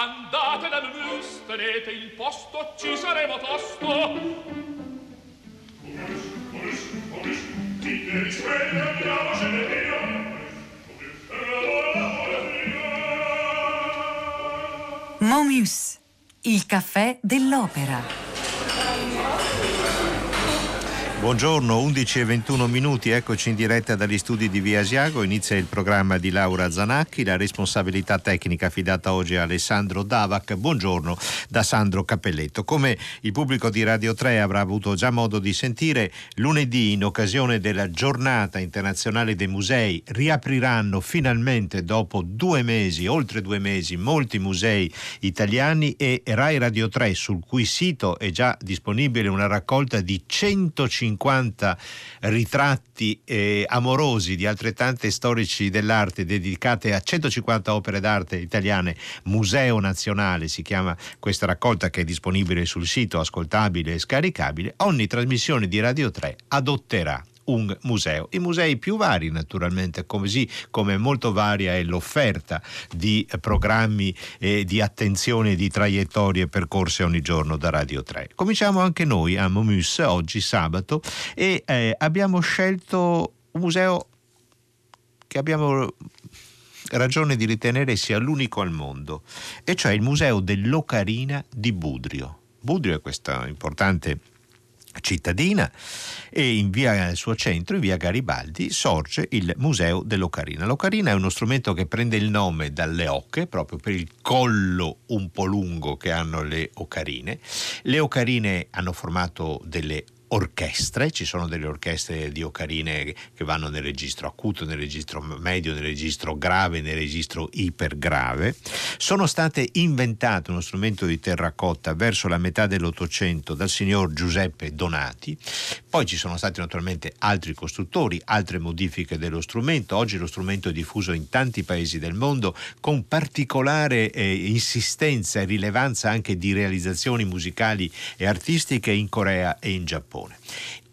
Andate dal mus, tenete il posto, ci saremo tosto. Momus, il caffè dell'opera. Buongiorno, 11 e 21 minuti, eccoci in diretta dagli studi di Via Asiago, inizia il programma di Laura Zanacchi, la responsabilità tecnica affidata oggi a Alessandro Davac, buongiorno da Sandro Cappelletto. Come il pubblico di Radio 3 avrà avuto già modo di sentire, lunedì in occasione della giornata internazionale dei musei riapriranno finalmente dopo due mesi, oltre due mesi, molti musei italiani e Rai Radio 3 sul cui sito è già disponibile una raccolta di 150 150 ritratti eh, amorosi di altrettante storici dell'arte dedicate a 150 opere d'arte italiane, Museo Nazionale si chiama questa raccolta che è disponibile sul sito, ascoltabile e scaricabile, ogni trasmissione di Radio 3 adotterà un museo. I musei più vari naturalmente, così come molto varia è l'offerta di programmi e di attenzione di traiettorie percorse ogni giorno da Radio 3. Cominciamo anche noi a Momus oggi sabato e eh, abbiamo scelto un museo che abbiamo ragione di ritenere sia l'unico al mondo, e cioè il Museo dell'Ocarina di Budrio. Budrio è questa importante cittadina e in via, al suo centro, in via Garibaldi, sorge il Museo dell'Ocarina. L'Ocarina è uno strumento che prende il nome dalle ocche, proprio per il collo un po' lungo che hanno le ocarine. Le ocarine hanno formato delle orchestre, ci sono delle orchestre di ocarine che vanno nel registro acuto, nel registro medio, nel registro grave, nel registro ipergrave. Sono state inventate uno strumento di terracotta verso la metà dell'Ottocento dal signor Giuseppe Donati, poi ci sono stati naturalmente altri costruttori, altre modifiche dello strumento, oggi lo strumento è diffuso in tanti paesi del mondo con particolare eh, insistenza e rilevanza anche di realizzazioni musicali e artistiche in Corea e in Giappone. Giappone.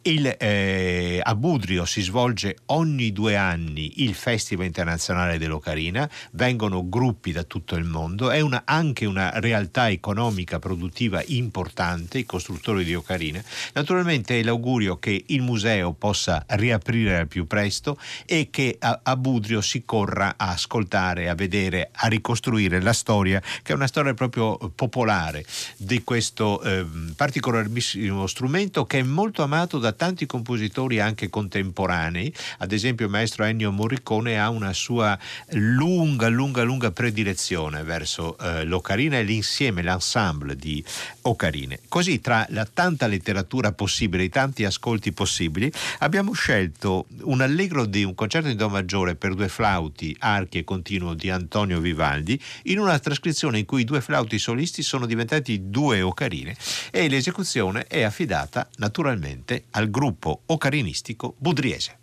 Il, eh, a Budrio si svolge ogni due anni il Festival internazionale dell'Ocarina, vengono gruppi da tutto il mondo, è una, anche una realtà economica produttiva importante, i costruttori di ocarine. Naturalmente è l'augurio che il museo possa riaprire al più presto e che a, a Budrio si corra a ascoltare, a vedere, a ricostruire la storia, che è una storia proprio popolare di questo eh, particolarissimo strumento che è molto amato da tanti compositori anche contemporanei, ad esempio il maestro Ennio Morricone ha una sua lunga, lunga, lunga predilezione verso eh, l'ocarina e l'insieme, l'ensemble di ocarine. Così tra la tanta letteratura possibile, i tanti ascolti possibili, abbiamo scelto un allegro di un concerto in do maggiore per due flauti, archi e continuo di Antonio Vivaldi, in una trascrizione in cui i due flauti solisti sono diventati due ocarine e l'esecuzione è affidata naturalmente al gruppo ocarinistico budriese.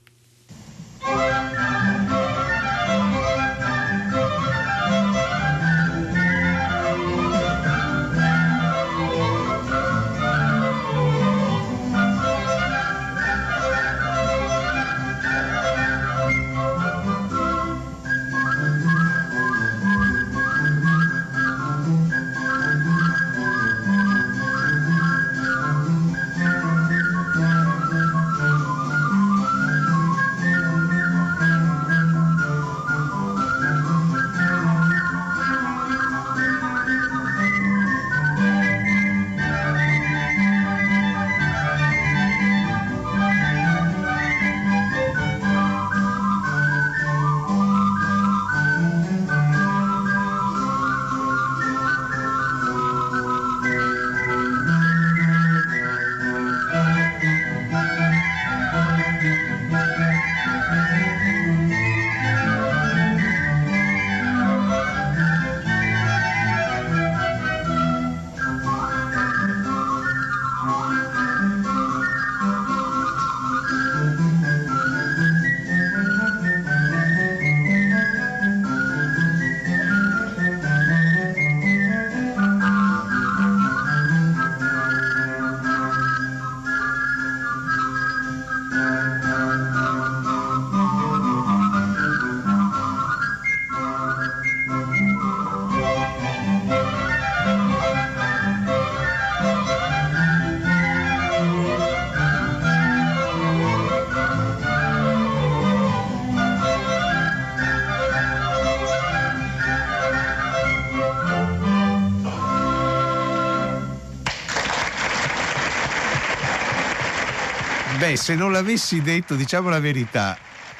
Beh, se non l'avessi detto, diciamo la verità,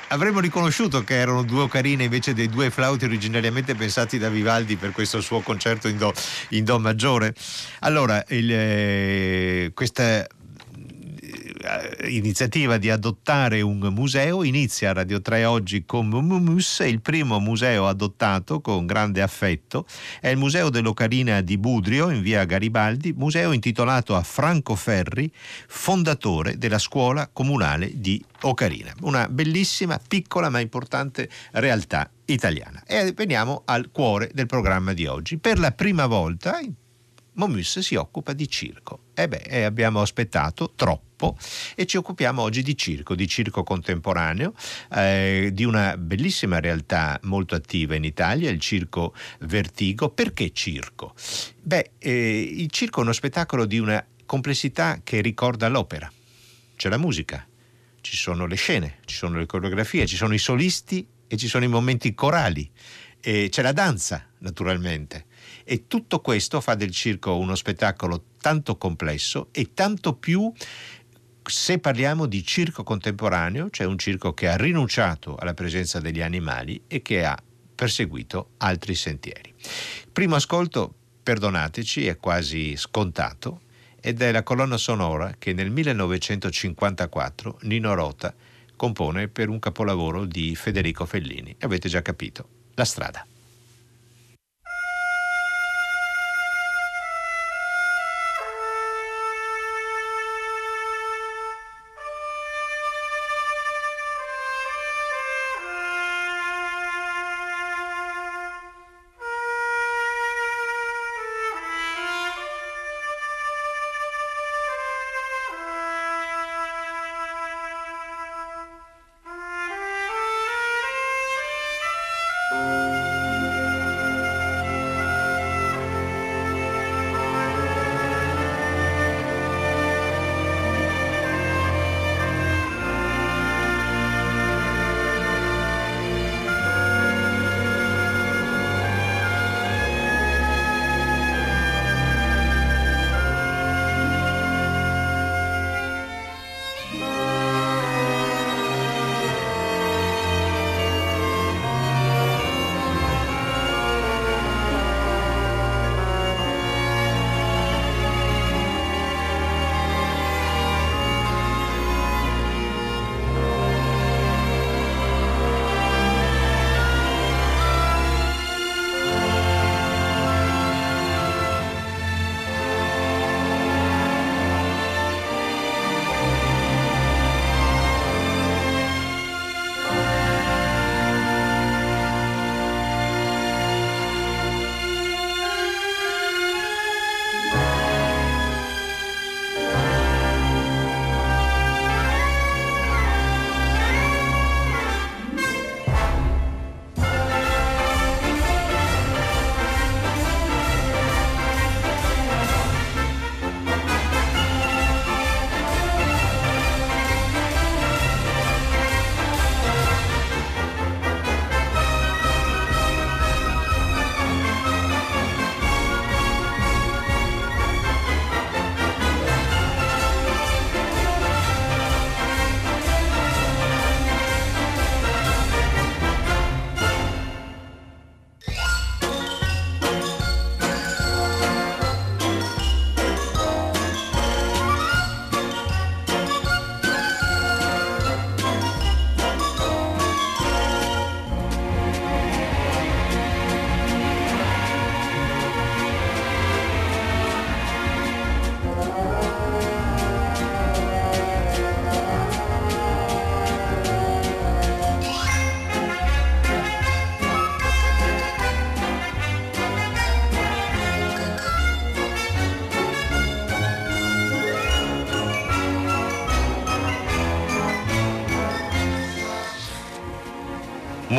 avremmo riconosciuto che erano due ocarine invece dei due flauti originariamente pensati da Vivaldi per questo suo concerto in do, in do maggiore. Allora, il, eh, questa iniziativa di adottare un museo inizia Radio 3 oggi con Mumus, il primo museo adottato con grande affetto è il Museo dell'Ocarina di Budrio in via Garibaldi, museo intitolato a Franco Ferri, fondatore della scuola comunale di Ocarina, una bellissima, piccola ma importante realtà italiana. E veniamo al cuore del programma di oggi. Per la prima volta Momus si occupa di circo. E beh, abbiamo aspettato troppo e ci occupiamo oggi di circo, di circo contemporaneo, eh, di una bellissima realtà molto attiva in Italia, il circo Vertigo. Perché circo? Beh, eh, il circo è uno spettacolo di una complessità che ricorda l'opera. C'è la musica, ci sono le scene, ci sono le coreografie, ci sono i solisti e ci sono i momenti corali, e c'è la danza, naturalmente. E tutto questo fa del circo uno spettacolo tanto complesso e tanto più se parliamo di circo contemporaneo, cioè un circo che ha rinunciato alla presenza degli animali e che ha perseguito altri sentieri. Primo ascolto, perdonateci, è quasi scontato ed è la colonna sonora che nel 1954 Nino Rota compone per un capolavoro di Federico Fellini. Avete già capito, La strada.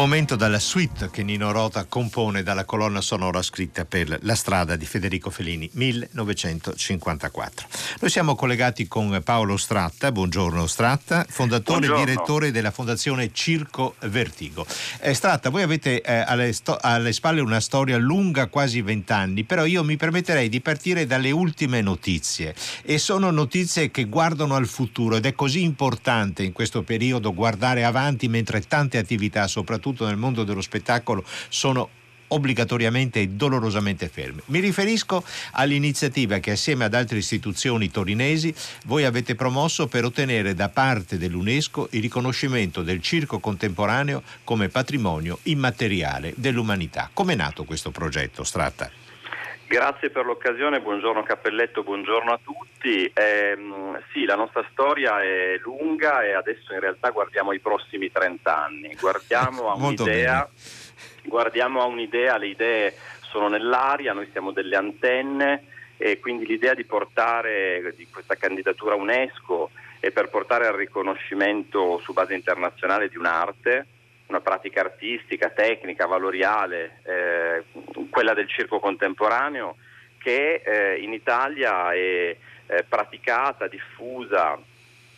Momento dalla suite che Nino Rota compone dalla colonna sonora scritta per La strada di Federico Fellini, 1954. Noi siamo collegati con Paolo Stratta, buongiorno Stratta, fondatore e direttore della fondazione Circo Vertigo. Eh, Stratta, voi avete eh, alle, sto- alle spalle una storia lunga, quasi vent'anni, però io mi permetterei di partire dalle ultime notizie e sono notizie che guardano al futuro ed è così importante in questo periodo guardare avanti mentre tante attività, soprattutto soprattutto nel mondo dello spettacolo, sono obbligatoriamente e dolorosamente ferme. Mi riferisco all'iniziativa che assieme ad altre istituzioni torinesi voi avete promosso per ottenere da parte dell'UNESCO il riconoscimento del circo contemporaneo come patrimonio immateriale dell'umanità. Come è nato questo progetto, Stratta? Grazie per l'occasione, buongiorno Cappelletto, buongiorno a tutti. Eh, sì, la nostra storia è lunga e adesso in realtà guardiamo i prossimi 30 anni. Guardiamo a un'idea, guardiamo a un'idea, le idee sono nell'aria, noi siamo delle antenne e quindi l'idea di portare di questa candidatura UNESCO è per portare al riconoscimento su base internazionale di un'arte una pratica artistica, tecnica, valoriale, eh, quella del circo contemporaneo, che eh, in Italia è eh, praticata, diffusa,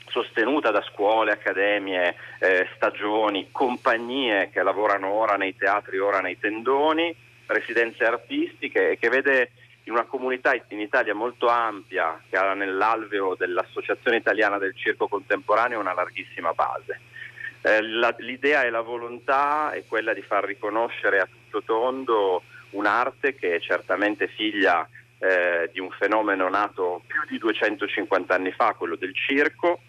sostenuta da scuole, accademie, eh, stagioni, compagnie che lavorano ora nei teatri, ora nei tendoni, residenze artistiche e che vede in una comunità in Italia molto ampia che ha nell'alveo dell'Associazione Italiana del Circo Contemporaneo una larghissima base. Eh, la, l'idea e la volontà è quella di far riconoscere a tutto tondo un'arte che è certamente figlia eh, di un fenomeno nato più di 250 anni fa, quello del circo,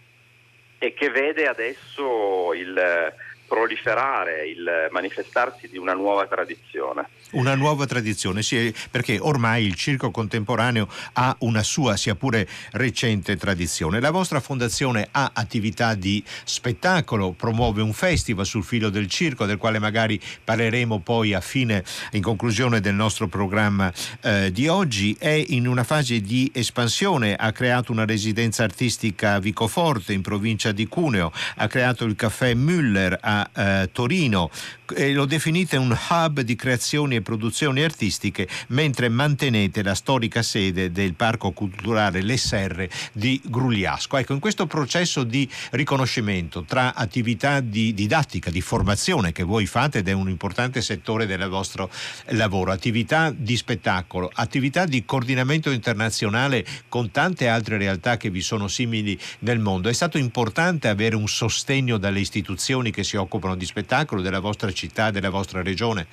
e che vede adesso il proliferare, il manifestarsi di una nuova tradizione. Una nuova tradizione, sì, perché ormai il circo contemporaneo ha una sua, sia pure recente, tradizione. La vostra fondazione ha attività di spettacolo, promuove un festival sul filo del circo, del quale magari parleremo poi a fine, in conclusione del nostro programma eh, di oggi. È in una fase di espansione, ha creato una residenza artistica a Vicoforte, in provincia di Cuneo, ha creato il caffè Müller a eh, Torino, e lo definite un hub di creazioni e produzioni artistiche, mentre mantenete la storica sede del Parco Culturale Le Serre di Grugliasco. Ecco, in questo processo di riconoscimento tra attività di didattica, di formazione che voi fate ed è un importante settore del vostro lavoro, attività di spettacolo, attività di coordinamento internazionale con tante altre realtà che vi sono simili nel mondo, è stato importante avere un sostegno dalle istituzioni che si occupano di spettacolo, della vostra città, della vostra regione?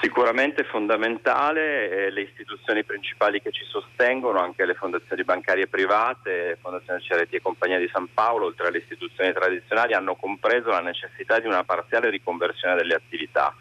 Sicuramente fondamentale, eh, le istituzioni principali che ci sostengono, anche le fondazioni bancarie private, Fondazione Cereti e Compagnia di San Paolo, oltre alle istituzioni tradizionali, hanno compreso la necessità di una parziale riconversione delle attività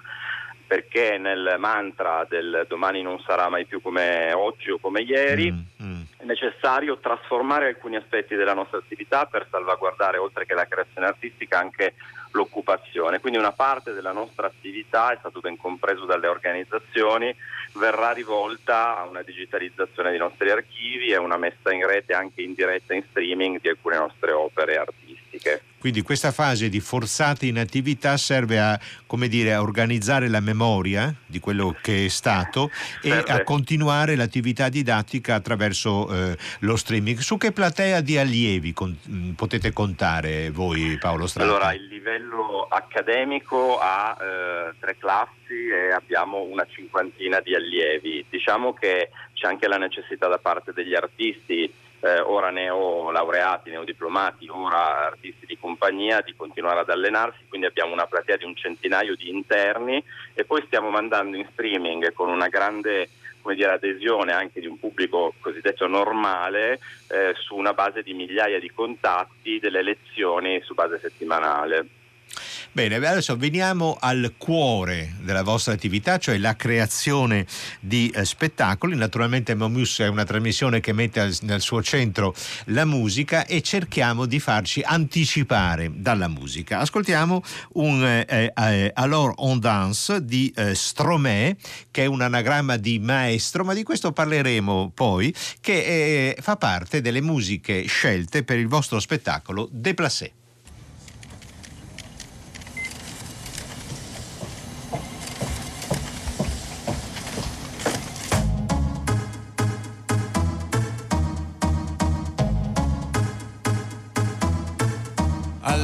perché nel mantra del domani non sarà mai più come oggi o come ieri mm, mm. è necessario trasformare alcuni aspetti della nostra attività per salvaguardare oltre che la creazione artistica anche l'occupazione. Quindi una parte della nostra attività, è stato ben compreso dalle organizzazioni, verrà rivolta a una digitalizzazione dei nostri archivi e una messa in rete anche in diretta in streaming di alcune nostre opere artistiche. Quindi questa fase di forzata inattività serve a, dire, a organizzare la memoria di quello che è stato e a continuare l'attività didattica attraverso eh, lo streaming. Su che platea di allievi con, mh, potete contare voi Paolo Strada? Allora, il livello accademico ha eh, tre classi e abbiamo una cinquantina di allievi. Diciamo che c'è anche la necessità da parte degli artisti eh, ora neolaureati, neodiplomati, ora artisti di compagnia, di continuare ad allenarsi, quindi abbiamo una platea di un centinaio di interni e poi stiamo mandando in streaming con una grande dire, adesione anche di un pubblico cosiddetto normale eh, su una base di migliaia di contatti delle lezioni su base settimanale. Bene, adesso veniamo al cuore della vostra attività, cioè la creazione di eh, spettacoli. Naturalmente Momus è una trasmissione che mette al, nel suo centro la musica e cerchiamo di farci anticipare dalla musica. Ascoltiamo un eh, eh, Alors on danse di eh, Stromae, che è un anagramma di maestro, ma di questo parleremo poi, che eh, fa parte delle musiche scelte per il vostro spettacolo Déplacé.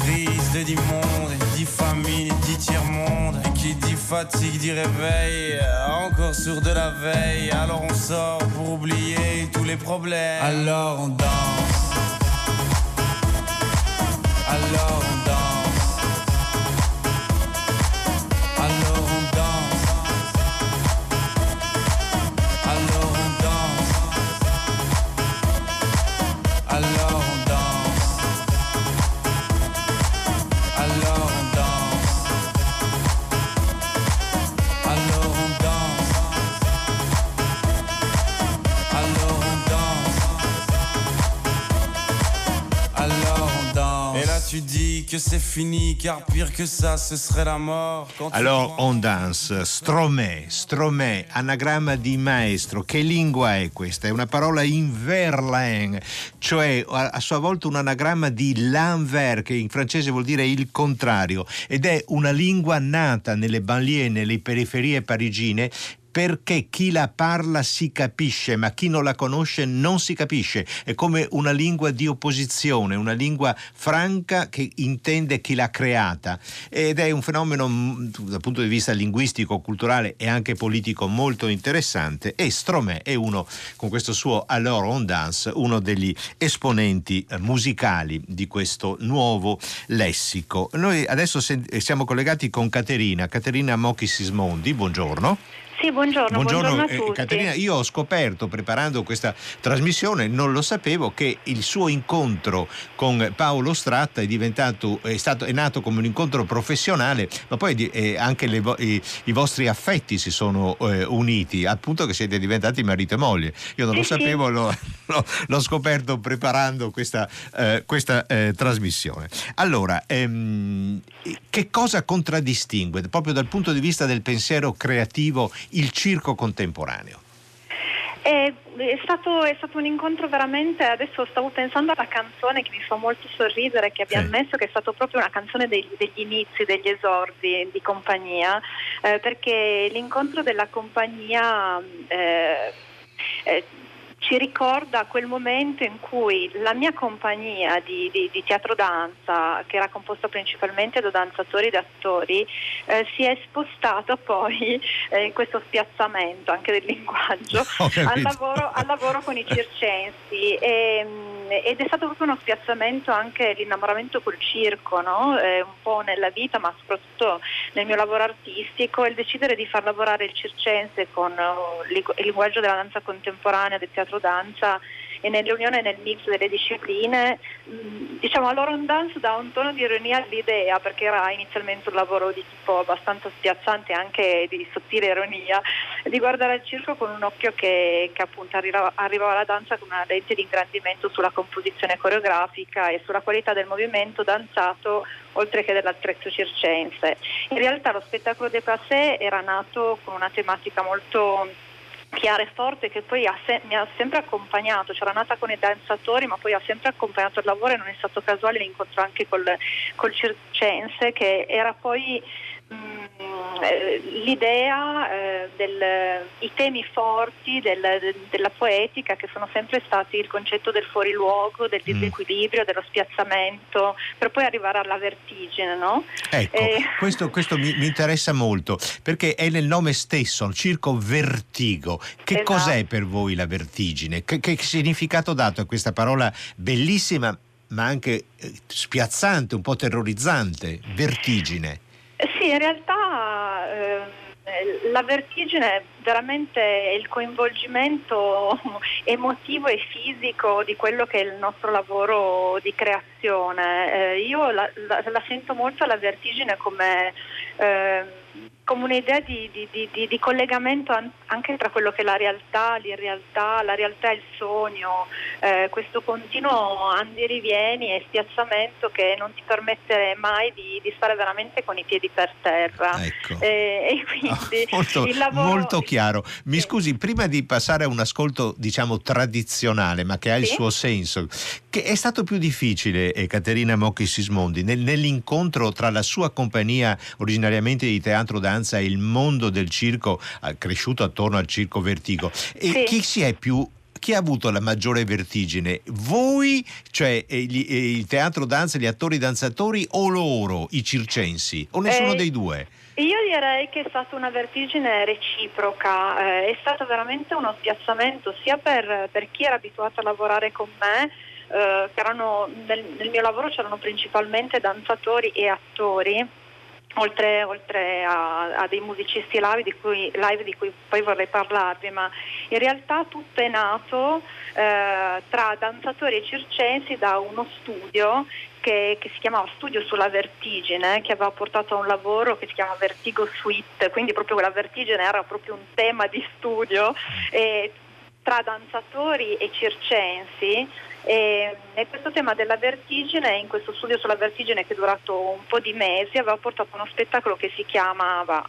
crise te dit monde Dit famine dit tiers-monde Et qui dit fatigue dit réveil Encore sur de la veille. Alors on sort pour oublier tous les problèmes. Alors on danse Et là tu dis que c'est fini car pire que ça ce serait la mort. Quand Alors on dance, stromè, stromè, anagramma di maestro. Che lingua è questa? È una parola in verlan, cioè a, a sua volta un anagramma di l'envers, che in francese vuol dire il contrario, ed è una lingua nata nelle banlieue, nelle periferie parigine perché chi la parla si capisce, ma chi non la conosce non si capisce. È come una lingua di opposizione, una lingua franca che intende chi l'ha creata. Ed è un fenomeno mh, dal punto di vista linguistico, culturale e anche politico molto interessante. E Stromè è uno, con questo suo Alors on dance, uno degli esponenti eh, musicali di questo nuovo lessico. Noi adesso sen- siamo collegati con Caterina, Caterina Mocchi Sismondi, buongiorno. Sì, buongiorno, buongiorno, a eh, tutti. Caterina, io ho scoperto preparando questa trasmissione, non lo sapevo, che il suo incontro con Paolo Stratta è diventato, è, stato, è nato come un incontro professionale, ma poi eh, anche le i, i vostri affetti si sono eh, uniti, al punto che siete diventati marito e moglie. Io non lo Sì, sì. sapevo, l'ho, l'ho- l'ho scoperto preparando questa, eh, questa, eh, trasmissione. Allora, ehm, che cosa contraddistingue, proprio dal punto di vista del pensiero creativo, il circo contemporaneo? È, è stato, è stato un incontro veramente, adesso stavo pensando alla canzone che mi fa molto sorridere, che abbiamo Sì. messo, che è stata proprio una canzone degli, degli inizi, degli esordi di compagnia, eh, perché l'incontro della compagnia eh, eh, ci ricorda quel momento in cui la mia compagnia di, di- di teatro danza, che era composta principalmente da danzatori ed attori, eh, si è spostata poi eh, in questo spiazzamento anche del linguaggio al lavoro, al lavoro con i circensi. E, mm, ed è stato proprio uno spiazzamento anche l'innamoramento col circo, no? Eh, un po' nella vita ma soprattutto nel mio lavoro artistico il decidere di far lavorare il circense con il il linguaggio della danza contemporanea, del teatro danza e nell'unione e nel mix delle discipline, mh, diciamo a Lauren Dance dà un tono di ironia all'idea perché era inizialmente un lavoro di tipo abbastanza spiazzante anche di sottile ironia, di guardare il circo con un occhio che, che appunto arriva- arrivava alla danza con una lente di ingrandimento sulla composizione coreografica e sulla qualità del movimento danzato oltre che dell'attrezzo circense. In realtà lo spettacolo de Passé era nato con una tematica molto chiara e forte che poi ha se- mi ha sempre accompagnato, c'era nata con i danzatori ma poi ha sempre accompagnato il lavoro e non è stato casuale l'incontro anche col, col circense che era poi l'idea, eh, del, i temi forti del- de- della poetica che sono sempre stati il concetto del fuoriluogo, del disequilibrio, dello spiazzamento, per poi arrivare alla vertigine, no? Ecco, Eh. questo, questo mi, mi interessa molto perché è nel nome stesso, il circo vertigo. Che Esatto. cos'è per voi la vertigine? Che, che significato dato a questa parola bellissima ma anche eh, spiazzante, un po' terrorizzante? Vertigine. Eh Sì, in realtà ehm, la vertigine è veramente il coinvolgimento emotivo e fisico di quello che è il nostro lavoro di creazione. Eh, io la, la- la sento molto la vertigine come, ehm, come un'idea di, di, di, di, collegamento anche tra quello che è la realtà, l'irrealtà, la realtà e il sogno, eh, questo continuo andirivieni e spiazzamento che non ti permette mai di, stare veramente con i piedi per terra. Ecco. Eh, e quindi oh, molto, lavoro... molto, chiaro. Mi sì. scusi, prima di passare a un ascolto diciamo tradizionale ma che ha sì? il suo senso, che è stato più difficile, eh, Caterina Mocchi Sismondi, nel, nell'incontro tra la sua compagnia originariamente di teatro danza e il mondo del circo cresciuto attorno al circo Vertigo. E sì. chi si è più chi ha avuto la maggiore vertigine? Voi, cioè gli, il teatro danza, gli attori danzatori o loro, i circensi? O nessuno eh, dei due? Io direi che è stata una vertigine reciproca, eh, è stato veramente uno spiazzamento sia per, per, chi era abituato a lavorare con me, eh, erano, nel, nel mio lavoro c'erano principalmente danzatori e attori Oltre, oltre a, a, dei musicisti live di, cui, live di, cui, poi vorrei parlarvi, ma in realtà tutto è nato eh, tra danzatori e circensi da uno studio che, che, si chiamava Studio sulla Vertigine, che aveva portato a un lavoro che si chiama Vertigo Suite, quindi proprio la vertigine era proprio un tema di studio. E tra danzatori e circensi e, e, questo tema della vertigine, in questo studio sulla vertigine che è durato un po' di mesi, aveva portato uno spettacolo che si chiamava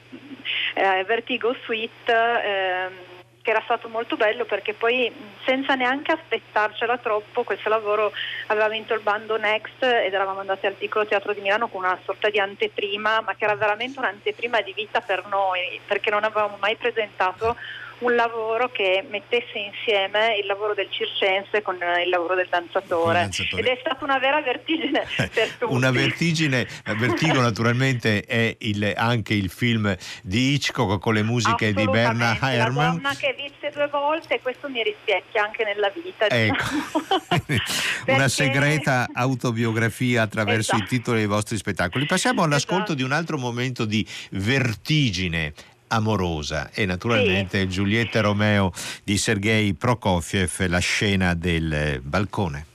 eh, Vertigo Suite. Eh, che era stato molto bello perché poi senza neanche aspettarcela troppo questo lavoro aveva vinto il bando Next ed eravamo andati al piccolo teatro di Milano con una sorta di anteprima ma che era veramente un'anteprima di vita per noi perché non avevamo mai presentato un lavoro che mettesse insieme il lavoro del circense con il lavoro del danzatore, danzatore. ed è stata una vera vertigine per tutti. Una vertigine, Vertigo naturalmente è il, anche il film di Hitchcock con le musiche di Bernard Herrmann. Una donna che visse due volte e questo mi rispecchia anche nella vita. Ecco. Perché... una segreta autobiografia attraverso esatto. i titoli dei vostri spettacoli. Passiamo all'ascolto esatto. di un altro momento di vertigine amorosa e naturalmente sì. Giulietta Romeo di Sergei Prokofiev, la scena del balcone.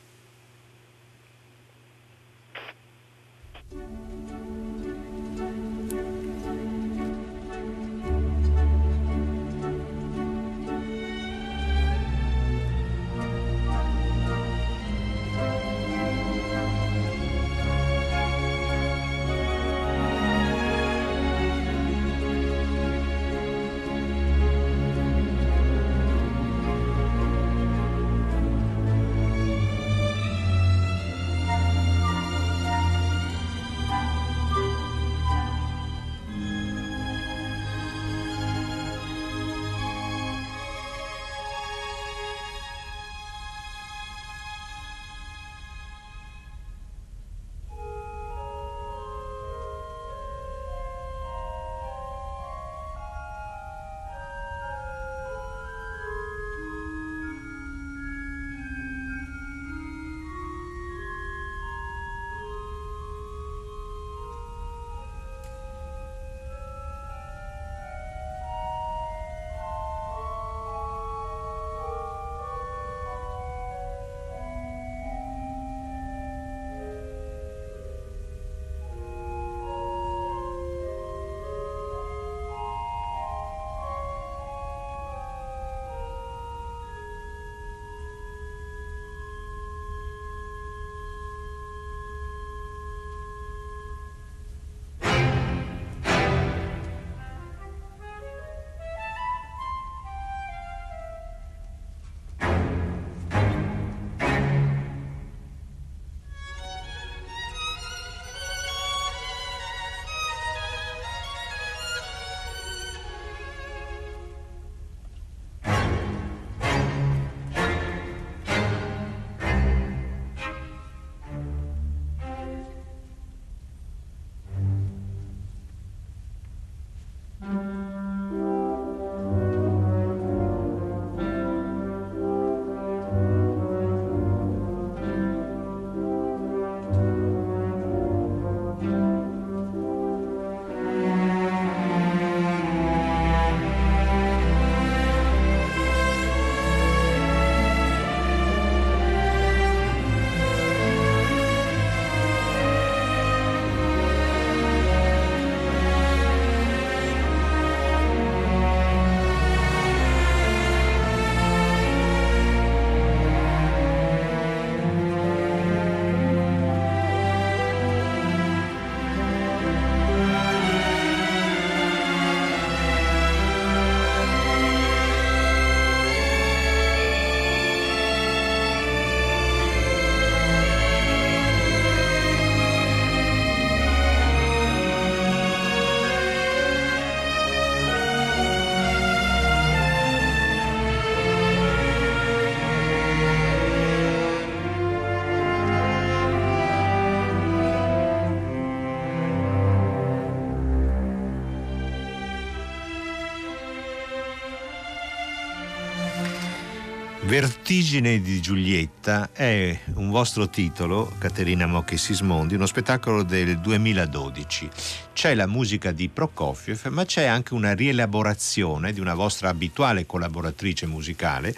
Vertigine di Giulietta è un vostro titolo, Caterina Mocchi Sismondi, uno spettacolo del 2012. C'è la musica di Prokofiev, ma c'è anche una rielaborazione di una vostra abituale collaboratrice musicale,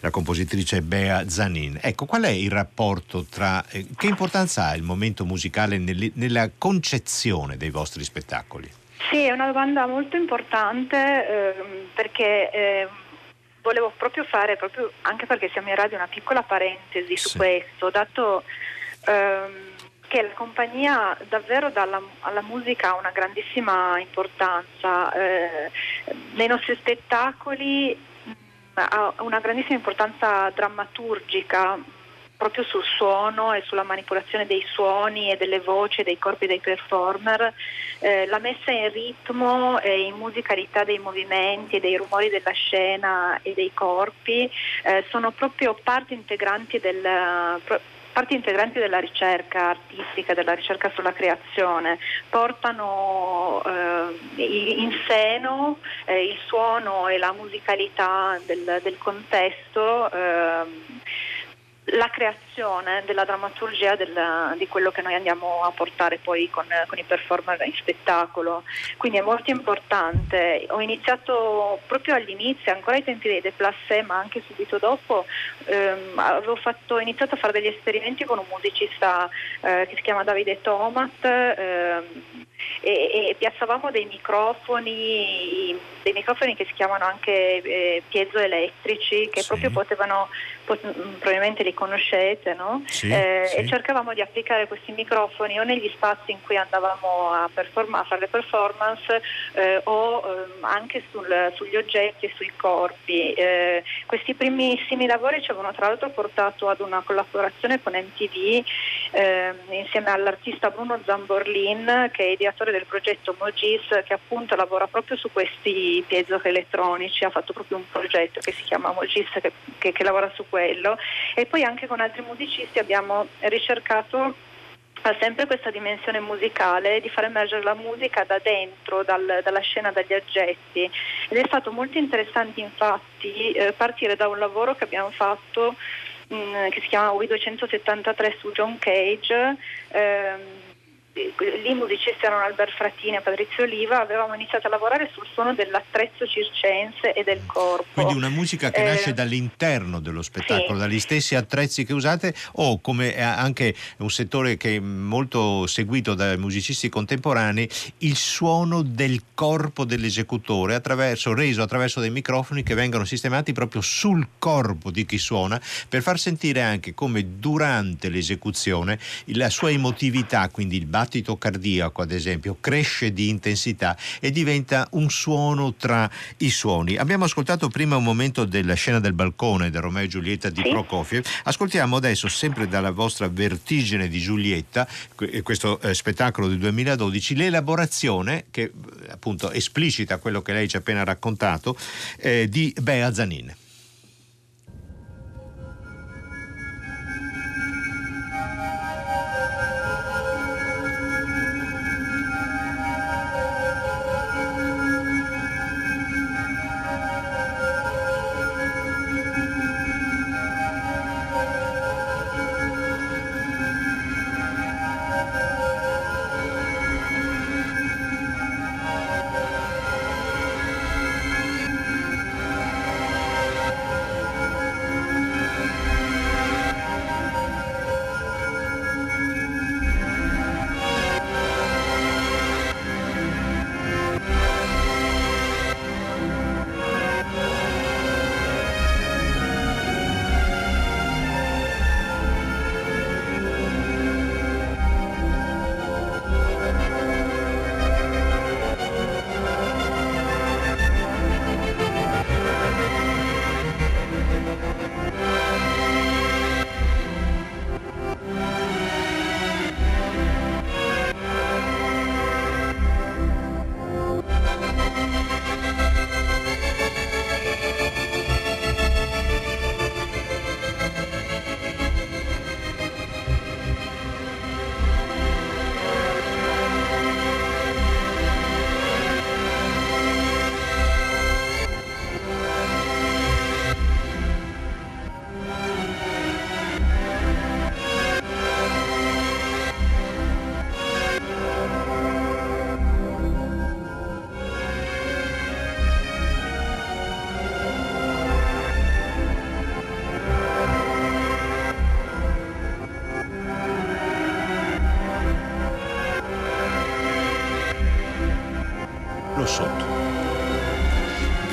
la compositrice Bea Zanin. Ecco, qual è il rapporto tra... Eh, che importanza ha il momento musicale nel, nella concezione dei vostri spettacoli? Sì, è una domanda molto importante eh, perché... Eh, volevo proprio fare, proprio, anche perché siamo in radio, una piccola parentesi su questo, dato ehm, che la compagnia davvero dà alla, alla, musica una grandissima importanza. Eh, nei nostri spettacoli mh, ha una grandissima importanza drammaturgica proprio sul suono e sulla manipolazione dei suoni e delle voci dei corpi dei performer, eh, la messa in ritmo e in musicalità dei movimenti e dei rumori della scena e dei corpi eh, sono proprio parti integranti del parti integranti della ricerca artistica, della ricerca sulla creazione, portano eh, in seno eh, il suono e la musicalità del, del contesto. Eh, la creazione della drammaturgia del, di quello che noi andiamo a portare poi con, con, i performer in spettacolo. Quindi è molto importante. Ho iniziato proprio all'inizio, ancora ai tempi dei Deplassé, ma anche subito dopo, ehm, avevo fatto, iniziato a fare degli esperimenti con un musicista eh, che si chiama Davide Tomat. Ehm, e, e, piazzavamo dei microfoni, dei microfoni che si chiamano anche eh, piezoelettrici che sì. proprio potevano, pot- probabilmente li conoscete, no? sì, eh, sì. e cercavamo di applicare questi microfoni o negli spazi in cui andavamo a, perform- a fare le performance eh, o ehm, anche sul, sugli oggetti e sui corpi. Eh, questi primissimi lavori ci avevano tra l'altro portato ad una collaborazione con MTV ehm, insieme all'artista Bruno Zamborlin che è ideatore del progetto Mogis che appunto lavora proprio su questi piezoelettronici, ha fatto proprio un progetto che si chiama Mogis che, che, che lavora su quello e poi anche con altri musicisti abbiamo ricercato sempre questa dimensione musicale di far emergere la musica da dentro, dal, dalla scena, dagli oggetti. Ed è stato molto interessante infatti eh, partire da un lavoro che abbiamo fatto mh, mm, che si chiama W273 su John Cage ehm, lì musicisti erano Albert Frattini e Patrizio Oliva, avevamo iniziato a lavorare sul suono dell'attrezzo circense e del corpo. Quindi una musica che eh, nasce dall'interno dello spettacolo, sì. dagli stessi attrezzi che usate o come anche un settore che è molto seguito dai musicisti contemporanei, il suono del corpo dell'esecutore attraverso, reso attraverso dei microfoni che vengono sistemati proprio sul corpo di chi suona per far sentire anche come durante l'esecuzione la sua emotività, quindi il battito cardiaco, ad esempio, cresce di intensità e diventa un suono tra i suoni. Abbiamo ascoltato prima un momento della scena del balcone del Romeo e Giulietta di Prokofiev. Ascoltiamo adesso, sempre dalla vostra Vertigine di Giulietta, eh, questo eh, spettacolo del 2012, l'elaborazione che eh, appunto esplicita quello che lei ci ha appena raccontato eh, di Bea Zanin.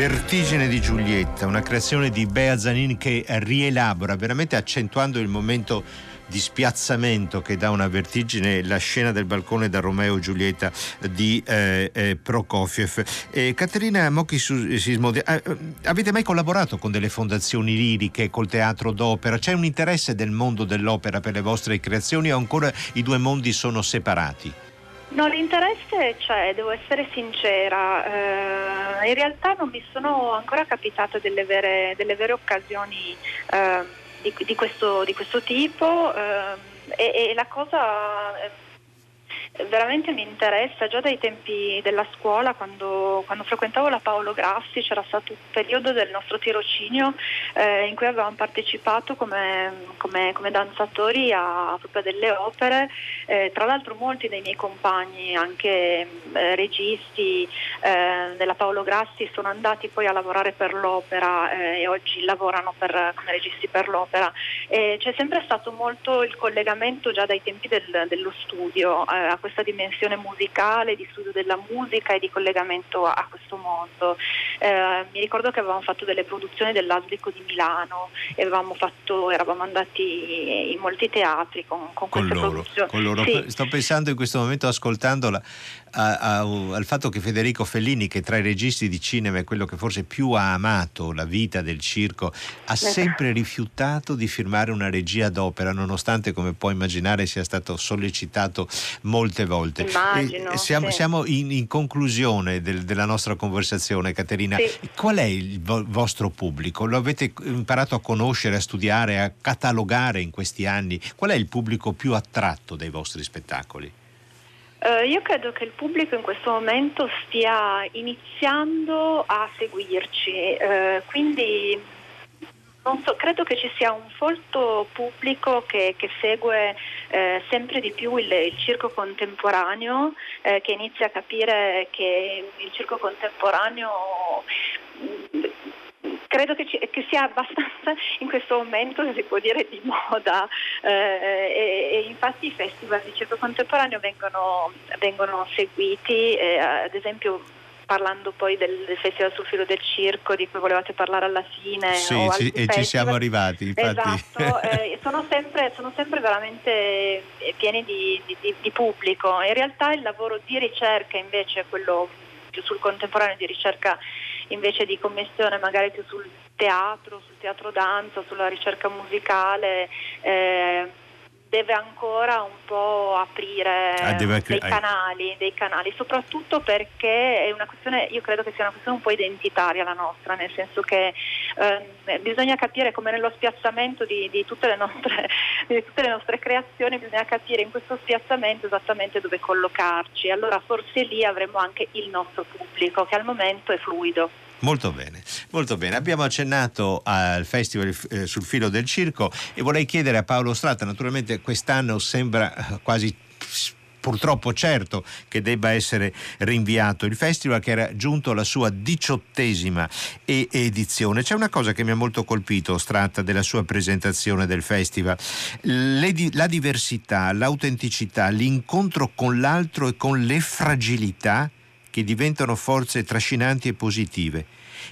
Vertigine di Giulietta, una creazione di Bea Zanin che rielabora, veramente accentuando il momento di spiazzamento che dà una vertigine la scena del balcone da Romeo e Giulietta di eh, eh, Prokofiev. Eh, Caterina Mocchi Sismodi, eh, avete mai collaborato con delle fondazioni liriche, col teatro d'opera? C'è un interesse del mondo dell'opera per le vostre creazioni o ancora i due mondi sono separati? No, l'interesse c'è, devo essere sincera. Eh, in realtà non mi sono ancora capitate delle vere, delle vere occasioni eh, di, di, questo, di, questo, tipo eh, e, e, la cosa veramente mi interessa già dai tempi della scuola quando, quando, frequentavo la Paolo Grassi c'era stato un periodo del nostro tirocinio eh, in cui avevamo partecipato come, come, come danzatori a, proprio delle opere eh, tra l'altro molti dei miei compagni anche eh, registi eh, della Paolo Grassi sono andati poi a lavorare per l'opera eh, e oggi lavorano per, come registi per l'opera. C'è sempre stato molto il collegamento già dai tempi del, dello studio eh, a questa dimensione musicale, di studio della musica e di collegamento a, a questo mondo. Eh, mi ricordo che avevamo fatto delle produzioni dell'Aslico di Milano e fatto, eravamo andati in molti teatri con, con, con queste loro, produzioni. Con loro. Sì. Sto pensando in questo momento, ascoltandola, a, a, al fatto che Federico Fellini, che tra i registi di cinema è quello che forse più ha amato la vita del circo, ha sempre rifiutato di firmare una regia d'opera, nonostante, come puoi immaginare, sia stato sollecitato molte volte. Immagino, siamo, sì. siamo in, in, conclusione del, della nostra conversazione, Caterina. Sì. Qual è il vo- vostro pubblico? Lo avete imparato a conoscere, a studiare, a catalogare in questi anni? Qual è il pubblico più attratto dai vostri spettacoli? Uh, io credo che il pubblico in questo momento stia iniziando a seguirci, uh, quindi so, credo che ci sia un folto pubblico che, che segue uh, sempre di più il, il circo contemporaneo, che inizia a capire che il circo contemporaneo credo che, ci, che, sia abbastanza in questo momento, se si può dire, di moda eh, e, e, infatti i festival di circo contemporaneo vengono, vengono seguiti, eh, ad esempio parlando poi del, del, Festival sul filo del circo di cui volevate parlare alla fine. Sì, ci, e ci siamo arrivati. Infatti. Esatto, eh, sono, sempre, sono, sempre, veramente pieni di, di, di, pubblico. In realtà il lavoro di ricerca invece, quello più sul contemporaneo di ricerca invece di commissione magari più sul teatro, sul teatro danza, sulla ricerca musicale. Eh, deve ancora un po' aprire ah, dei, canali, dei canali, soprattutto perché è una questione, io credo che sia una questione un po' identitaria la nostra, nel senso che eh, bisogna capire come nello spiazzamento di, di, tutte nostre, di, tutte le nostre, creazioni, bisogna capire in questo spiazzamento esattamente dove collocarci. Allora forse lì avremo anche il nostro pubblico che al momento è fluido. Molto bene, molto bene. Abbiamo accennato al Festival eh, sul filo del circo e vorrei chiedere a Paolo Strata, naturalmente quest'anno sembra eh, quasi purtroppo certo che debba essere rinviato il festival che era giunto alla sua diciottesima edizione. C'è una cosa che mi ha molto colpito, Stratta, della sua presentazione del festival, di- la diversità, l'autenticità, l'incontro con l'altro e con le fragilità che diventano forze trascinanti e positive,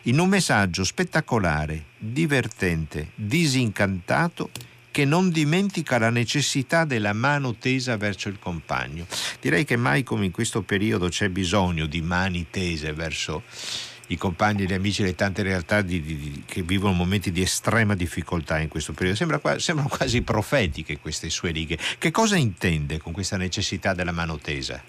in un messaggio spettacolare, divertente, disincantato che non dimentica la necessità della mano tesa verso il compagno. Direi che mai come in questo periodo c'è bisogno di mani tese verso i compagni, gli amici, le tante realtà di, di, che vivono momenti di estrema difficoltà in questo periodo. Sembra, sembrano quasi profetiche queste sue righe. Che cosa intende con questa necessità della mano tesa?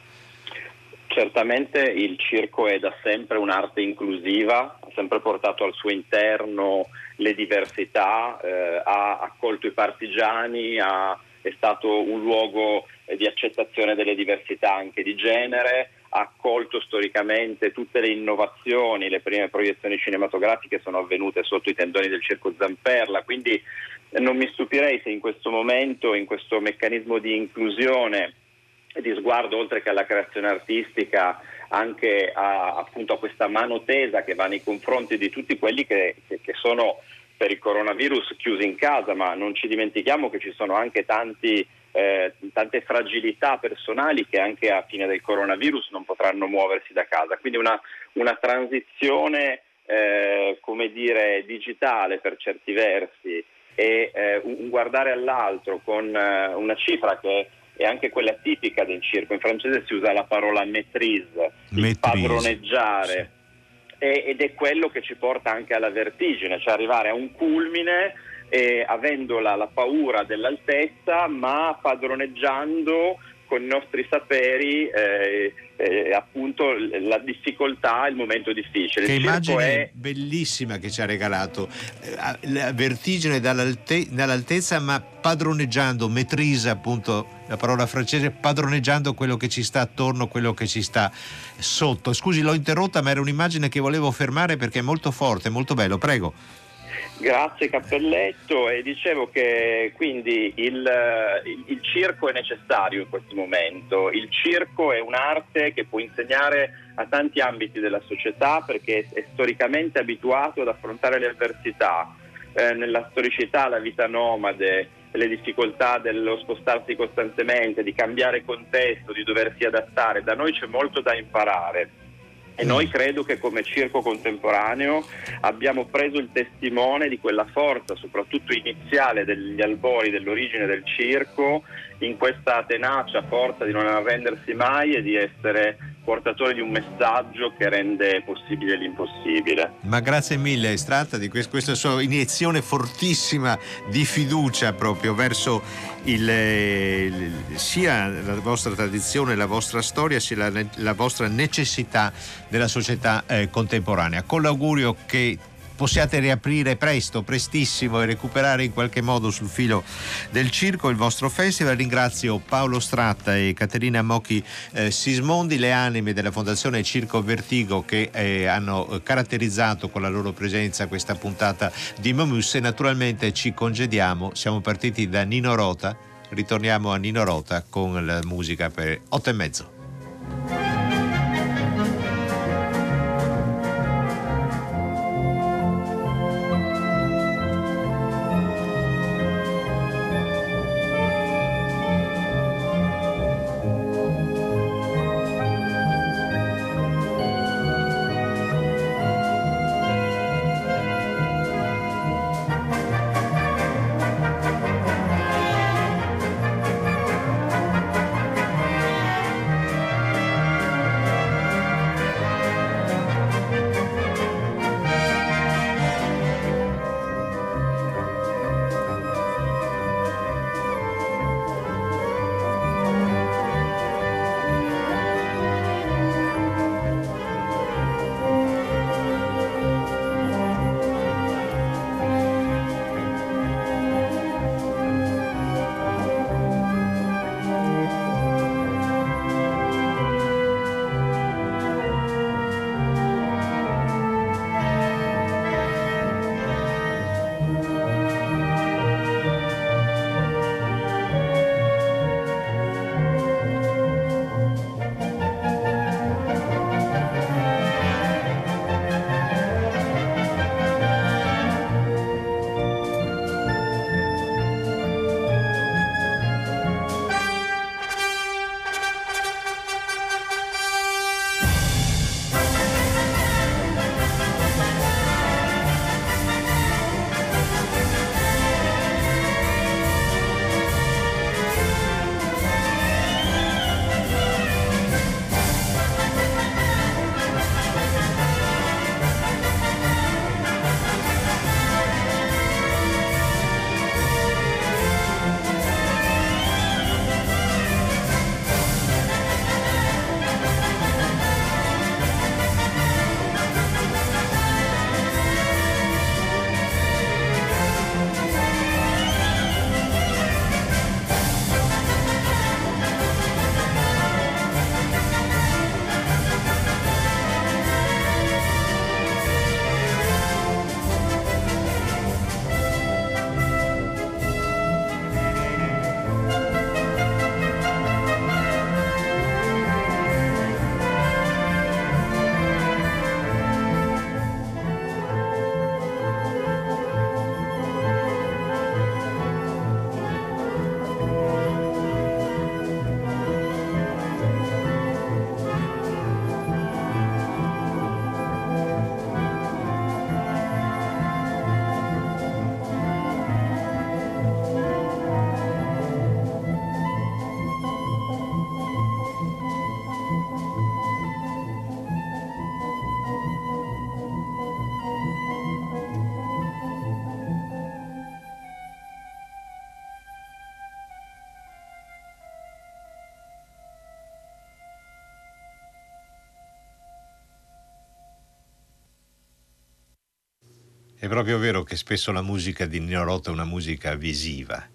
Certamente il circo è da sempre un'arte inclusiva, ha sempre portato al suo interno le diversità, eh, ha accolto i partigiani, ha, è stato un luogo di accettazione delle diversità anche di genere, ha accolto storicamente tutte le innovazioni, le prime proiezioni cinematografiche sono avvenute sotto i tendoni del circo Zamperla, quindi non mi stupirei se in questo momento, in questo meccanismo di inclusione, di sguardo oltre che alla creazione artistica anche a, appunto, a questa mano tesa che va nei confronti di tutti quelli che, che, che, sono per il coronavirus chiusi in casa, ma non ci dimentichiamo che ci sono anche tanti, eh, tante fragilità personali che anche a fine del coronavirus non potranno muoversi da casa. Quindi una, una transizione eh, come dire, digitale per certi versi e eh, un guardare all'altro con eh, una cifra che è anche quella tipica del circo, in francese si usa la parola maîtrise, il padroneggiare. ed è quello che ci porta anche alla vertigine, cioè arrivare a un culmine eh, avendo la, la, paura dell'altezza ma padroneggiando con i nostri saperi eh, eh, appunto la difficoltà, il momento difficile. Che immagine è... bellissima che ci ha regalato, eh, la vertigine dall'alte- dall'altezza ma padroneggiando, metrisa appunto la parola francese, padroneggiando quello che ci sta attorno, quello che ci sta sotto. Scusi, l'ho interrotta ma era un'immagine che volevo fermare perché è molto forte, molto bello, prego. Grazie Cappelletto. E dicevo che quindi il, il, il, circo è necessario in questo momento, il circo è un'arte che può insegnare a tanti ambiti della società perché è storicamente abituato ad affrontare le avversità, eh, nella storicità la vita nomade, le difficoltà dello spostarsi costantemente, di cambiare contesto, di doversi adattare, da noi c'è molto da imparare e noi credo che come circo contemporaneo abbiamo preso il testimone di quella forza, soprattutto iniziale degli albori dell'origine del circo, in questa tenacia forza di non arrendersi mai e di essere portatore di un messaggio che rende possibile l'impossibile. Ma grazie mille, Estratta, di questa sua iniezione fortissima di fiducia proprio verso il, il, sia la vostra tradizione, la vostra storia, sia la, la vostra necessità della società eh, contemporanea. Con l'augurio che possiate riaprire presto, prestissimo e recuperare in qualche modo sul filo del circo il vostro festival. Ringrazio Paolo Stratta e Caterina Mocchi eh, Sismondi, le anime della Fondazione Circo Vertigo che eh, hanno caratterizzato con la loro presenza questa puntata di Momus e naturalmente ci congediamo. Siamo partiti da Nino Rota, ritorniamo a Nino Rota con la musica per otto e mezzo. È proprio vero che spesso la musica di Nino Rota è una musica visiva.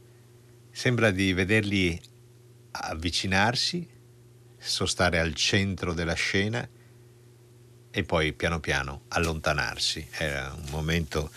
Sembra di vederli avvicinarsi, sostare al centro della scena e poi piano piano allontanarsi. Era un momento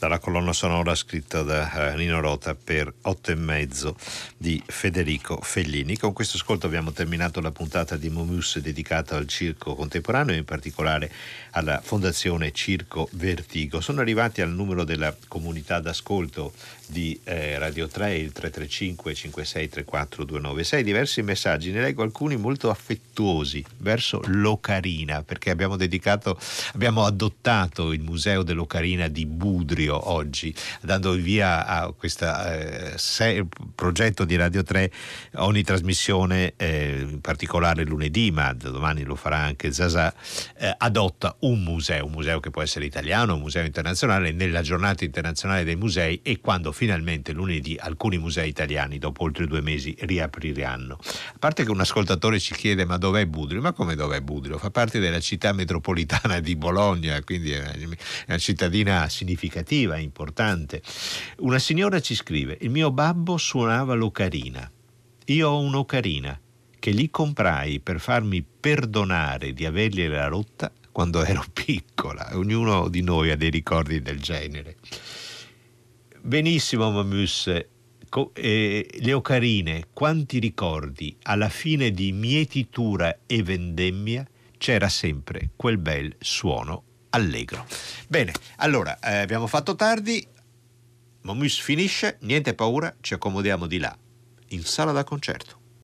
dalla colonna sonora scritta da uh, Nino Rota per otto e mezzo di Federico Fellini. Con questo ascolto abbiamo terminato la puntata di Momus dedicata al circo contemporaneo, in particolare alla Fondazione Circo Vertigo. Sono arrivati al numero della comunità d'ascolto di eh, Radio 3, il 335 5634 296, diversi messaggi, ne leggo alcuni molto affettuosi verso l'Ocarina, perché abbiamo dedicato, abbiamo adottato il Museo dell'Ocarina di Budrio Studio oggi, dando via a questo eh, progetto di Radio 3 ogni trasmissione, eh, in particolare lunedì, ma domani lo farà anche Zazà, eh, adotta un museo, un museo che può essere italiano, un museo internazionale, nella giornata internazionale dei musei e quando finalmente lunedì alcuni musei italiani dopo oltre due mesi riapriranno. A parte che un ascoltatore ci chiede ma dov'è Budrio? Ma come dov'è Budrio? Fa parte della città metropolitana di Bologna, quindi è una cittadina significativa significativa, importante. Una signora ci scrive: Il mio babbo suonava l'ocarina. Io ho un'ocarina che gli comprai per farmi perdonare di avergliela rotta quando ero piccola. Ognuno di noi ha dei ricordi del genere. Benissimo, Mamus. Eh, le ocarine, quanti ricordi alla fine di mietitura e vendemmia c'era sempre quel bel suono allegro. Bene, allora eh, abbiamo fatto tardi, Momus finisce, niente paura, ci accomodiamo di là, in sala da concerto.